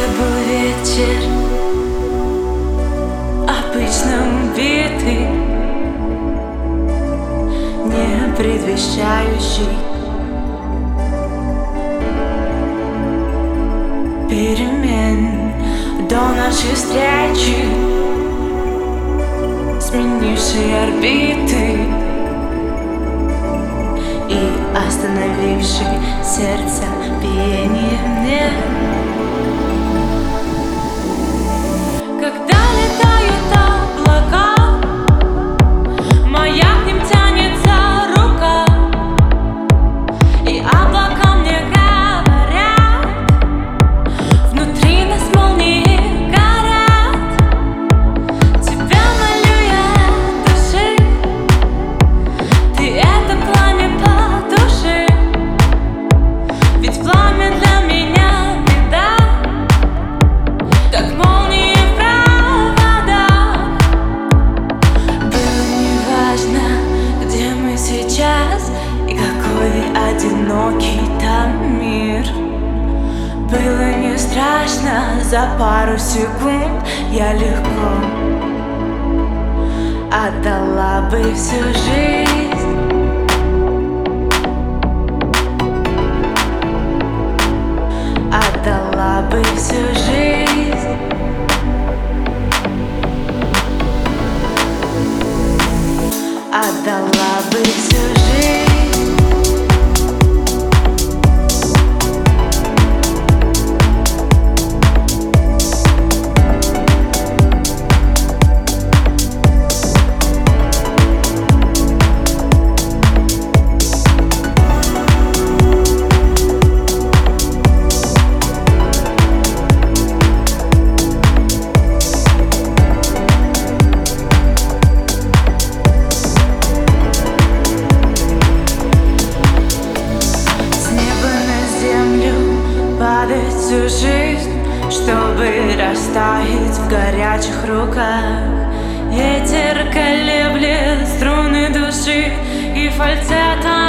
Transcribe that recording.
Это был вечер Обычно убитый Не предвещающий. Перемен до нашей встречи. Сменивший орбиты. И остановивший сердце биение мне страшно, за пару секунд я легко Отдала бы всю жизнь. Отдала бы всю жизнь. Отдала бы всю жизнь падает всю жизнь Чтобы растаять в горячих руках. Ветер колеблет струны души И фальцетом